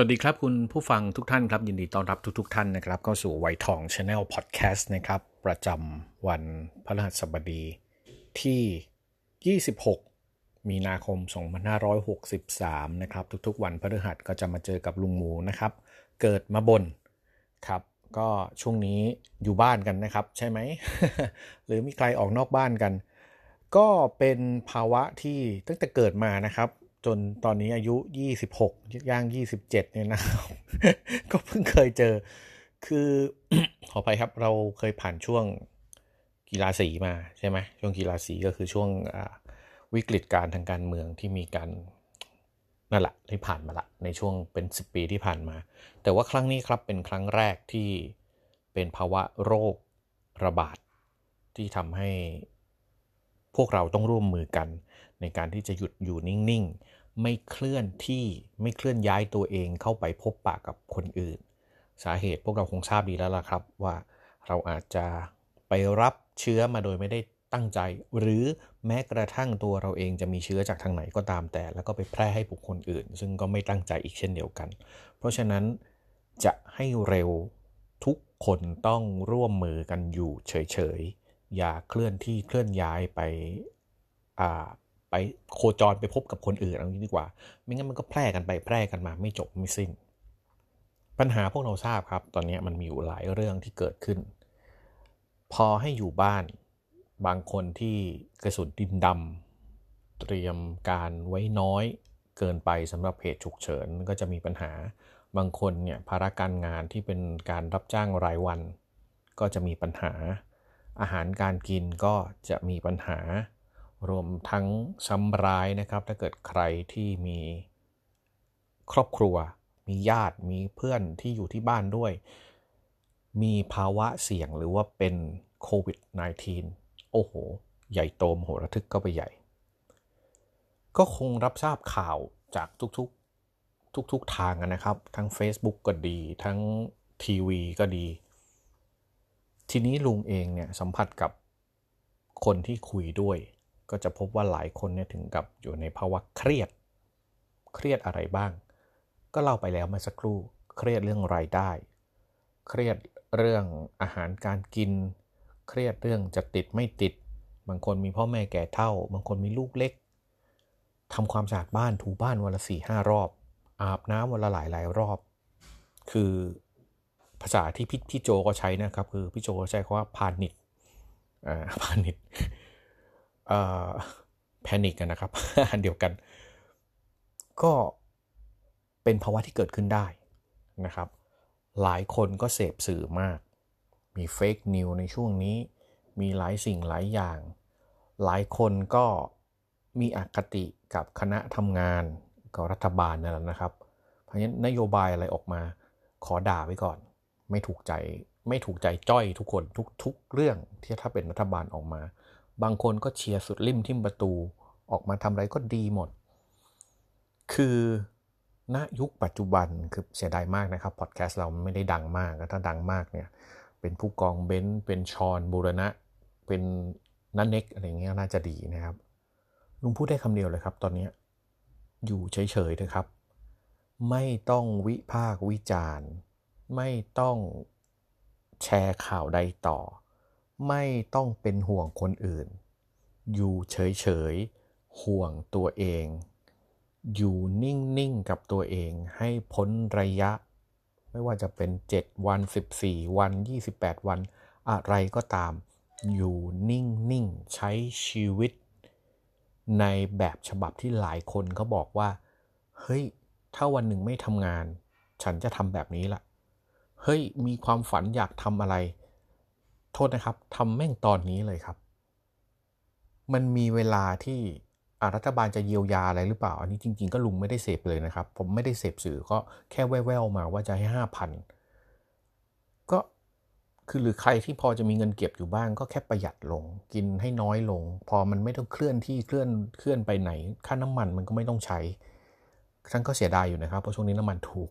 สวัสดีครับคุณผู้ฟังทุกท่านครับ ยินดีต้อนรับทุกๆทท่านนะครับ เข้าสู่วัยทอง channel podcast นะครับ ประจำวันพฤหัสบดีที่ 26 มีนาคม 2563 นะครับ ทุกๆ วันพฤหัสก็จะมาเจอกับลุงหมูนะครับ เกิดมาบ่นครับ ก็ช่วงนี้อยู่บ้านกันนะครับ ใช่ไหม หรือมีใครออกนอกบ้านกัน ก็เป็นภาวะที่ตั้งแต่เกิดมานะครับ จนตอนนี้อายุ26ย่าง27เนี่ยนะครับก็เพิ่งเคยเจอ คือขอไปครับเราเคยผ่านช่วงกีฬาสีมาใช่ไหมช่วงกีฬาสีก็คือช่วงวิกฤตการทางการเมืองที่มีการนั่นแหละที่ผ่านมาละในช่วงเป็น 10 ปีที่ผ่านมา แต่ว่าครั้งนี้ครับเป็นครั้งแรกที่เป็นภาวะโรคระบาดที่ทำให้พวกเราต้องร่วมมือกัน ในการที่จะหยุดอยู่นิ่ง ไม่เคลื่อนที่ไม่เคลื่อนย้ายตัวเองเข้าไปพบปะกับคนอื่น สาเหตุพวกเราคงทราบดีแล้วล่ะครับว่าเราอาจจะไปรับเชื้อมาโดยไม่ได้ตั้งใจ หรือแม้กระทั่งตัวเราเองจะมีเชื้อจากทางไหนก็ตามแต่ แล้วก็ไปแพร่ให้บุคคลอื่น ซึ่งก็ไม่ตั้งใจอีกเช่นเดียวกัน เพราะฉะนั้นจะให้เร็วทุกคนต้องร่วมมือกันอยู่เฉยๆอย่าเคลื่อนที่เคลื่อนย้ายไป ไปโคจรไปพบกับคนอื่นเอางี้ดีกว่า ไม่งั้นมันก็แพร่กันไปแพร่กันมาไม่จบไม่สิ้น ปัญหาพวกเราทราบครับ ตอนนี้มันมีอยู่หลายเรื่องที่เกิดขึ้น พอให้อยู่บ้านบางคนที่กระสุนดินดำเตรียมการไว้น้อยเกินไปสำหรับเหตุฉุกเฉินก็จะมีปัญหาบางคนเนี่ยภาระการงานที่เป็นการรับจ้างรายวัน ก็จะมีปัญหา อาหารการกินก็จะมีปัญหา รวมทั้งซ้ำร้ายนะครับ ถ้าเกิดใครที่มีครอบครัว มีญาติมีเพื่อนที่อยู่ที่บ้านด้วย มีภาวะเสี่ยงหรือว่าเป็นโควิด -19 โอ้โห ใหญ่โตมโหระทึกก็ไปใหญ่ ก็คงรับทราบข่าวจากทุกๆ ทุกๆทางนะครับ ทั้ง Facebook ก็ดี ทั้งทีวีก็ดี ทีนี้ลุงเองเนี่ยสัมผัสกับคนที่คุยด้วย ก็จะพบว่าหลายคนเนี่ยถึงกับอยู่ในภาวะเครียด เครียดอะไรบ้าง ก็เล่าไปแล้วเมื่อสักครู่ เครียดเรื่องรายได้ เครียดเรื่องอาหารการกิน เครียดเรื่องจะติดไม่ติด บางคนมีพ่อแม่แก่เท่า บางคนมีลูกเล็กทำความสะอาดบ้านถูบ้านวันละสี่ห้ารอบ อาบน้ำวันละหลายหลายรอบ คือภาษาที่พี่พี่โจก็ใช้นะครับ คือพี่โจใช้คำว่าพานิกอ่าพานิกเอ่อ แพนิกกันนะครับอันเดียวกัน ก็เป็นภาวะที่เกิดขึ้นได้นะครับ หลายคนก็เสพสื่อมาก มี fake news ในช่วงนี้ มีหลายสิ่งหลายอย่าง หลายคนก็มีอคติกับคณะทำงานกับรัฐบาลนั่นแหละนะครับ เพราะฉะนั้นนโยบายอะไรออกมาขอด่าไว้ก่อน ไม่ถูกใจไม่ถูกใจจอร์จทุกคนทุกทุกเรื่องที่ถ้าเป็นรัฐบาลออกมา บางคนก็เชียร์สุดลิ่มทิ่มประตู ออกมาทำอะไรก็ดีหมด คือณยุคปัจจุบันคือเสียดายมากนะครับพอดแคสต์เราไม่ได้ดังมากถ้าดังมากเนี่ยเป็นผู้กองเบนซ์เป็นชอนบูรณะ เป็นนันเน็กอะไรเงี้ยน่าจะดีนะครับ ลุงพูดได้คำเดียวเลยครับ ตอนนี้อยู่เฉยๆนะครับ ไม่ต้องวิพากวิจารณ์ ไม่ต้องแชร์ข่าวใดต่อ ไม่ต้องเป็นห่วงคนอื่น อยู่เฉยๆ ห่วงตัวเอง อยู่นิ่งๆ กับตัวเองให้พ้นระยะ ไม่ว่าจะเป็น 7 วัน 14 วัน 28 วัน อะไรก็ตาม อยู่นิ่งๆ ใช้ชีวิต ในแบบฉบับที่หลายคนเขาบอกว่า เฮ้ย ถ้าวันหนึ่งไม่ทำงาน ฉันจะทำแบบนี้ละเฮ้ย มีความฝันอยากทำอะไร โทษนะครับทำแม่งตอนนี้เลยครับ มันมีเวลาที่รัฐบาลจะเยียวยาอะไรหรือเปล่า อันนี้จริง ๆ ก็ลุงไม่ได้เสพเลยนะครับ ผมไม่ได้เสพสื่อก็แค่แว่วๆมาว่าจะให้ห้าพันก็คือหรือใครที่พอจะมีเงินเก็บอยู่บ้างก็แค่ประหยัดลง กินให้น้อยลง พอมันไม่ต้องเคลื่อนที่เคลื่อนเคลื่อนไปไหน ค่าน้ำมันมันก็ไม่ต้องใช้ฉันก็เสียดายอยู่นะครับเพราะช่วงนี้น้ำมันถูก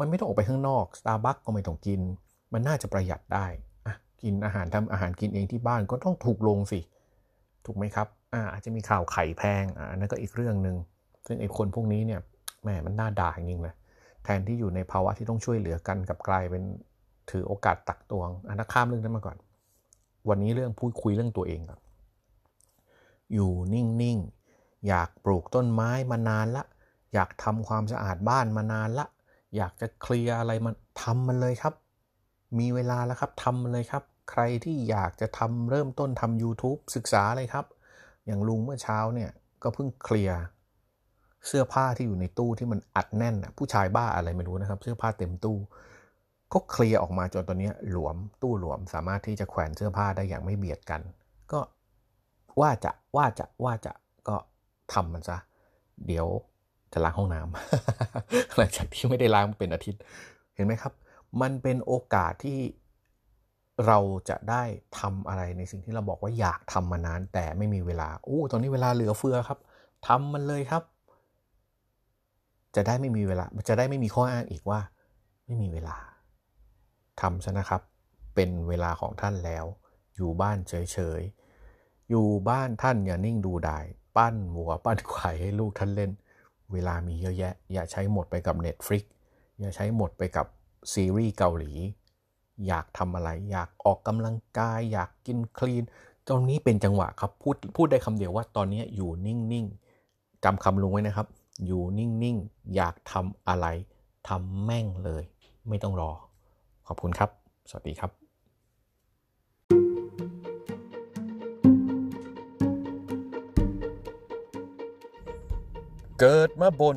มันไม่ต้องออกไปข้างนอกสตาร์บัคก็ไม่ต้องกิน มันน่าจะประหยัดได้ กินอาหารทำอาหารกินเองที่บ้านก็ต้องถูกลงสิ ถูกไหมครับ อ่าอาจจะมีข่าวไข่แพงอ่านั่นก็อีกเรื่องหนึ่งซึ่งไอ้คนพวกนี้เนี่ยแหมมันน่าด่าจริงๆเลยแทนที่อยู่ในภาวะที่ต้องช่วยเหลือกันกับกลายเป็นถือโอกาสตักตวงอันนั้นข้ามเรื่องนั้นมาก่อน วันนี้เรื่องพูดคุยเรื่องตัวเองก่อนอยู่นิ่งๆ อยากปลูกต้นไม้มานานละ อยากทำความสะอาดบ้านมานานละ อยากจะเคลียร์อะไรมันทำมันเลยครับ มีเวลาแล้วครับทำเลยครับ ใครที่อยากจะทำเริ่มต้นทำ YouTube ศึกษาเลยครับ อย่างลุงเมื่อเช้าเนี่ยก็เพิ่งเคลียร์เสื้อผ้าที่อยู่ในตู้ที่มันอัดแน่นผู้ชายบ้าอะไรไม่รู้นะครับ เสื้อผ้าเต็มตู้ก็เคลียร์ออกมาจนตอนนี้หลวมตู้หลวมสามารถที่จะแขวนเสื้อผ้าได้อย่างไม่เบียดกัน ก็ว่าจะว่าจะว่าจะก็ทำมันซะ เดี๋ยวจะล้างห้องน้ำหลังจากที่ไม่ได้ล้างเป็นอาทิตย์เห็นไหมครับ มันเป็นโอกาสที่เราจะได้ทำอะไรในสิ่งที่เราบอกว่าอยากทำมานาน แต่ไม่มีเวลาโอ้ตอนนี้เวลาเหลือเฟือครับทำมันเลยครับ จะได้ไม่มีเวลา จะได้ไม่มีข้ออ้างอีกว่า ไม่มีเวลาทำซะนะครับ เป็นเวลาของท่านแล้ว อยู่บ้านเฉยๆ อยู่บ้านท่านอย่านิ่งดูได้ปั้นหัวปั้นไข่ให้ลูกท่านเล่น เวลามีเยอะแยะ อย่าใช้หมดไปกับ Netflix อย่าใช้หมดไปกับ ซีรีส์เกาหลี อยากทำอะไร อยากออกกำลังกาย อยากกินคลีน ตรงนี้เป็นจังหวะครับ พูดพูดได้คำเดียวว่าตอนนี้อยู่นิ่งๆจำคำลุงไว้นะครับ อยู่นิ่งๆ อยากทำอะไรทำแม่งเลย ไม่ต้องรอ ขอบคุณครับ สวัสดีครับเกิดมาบน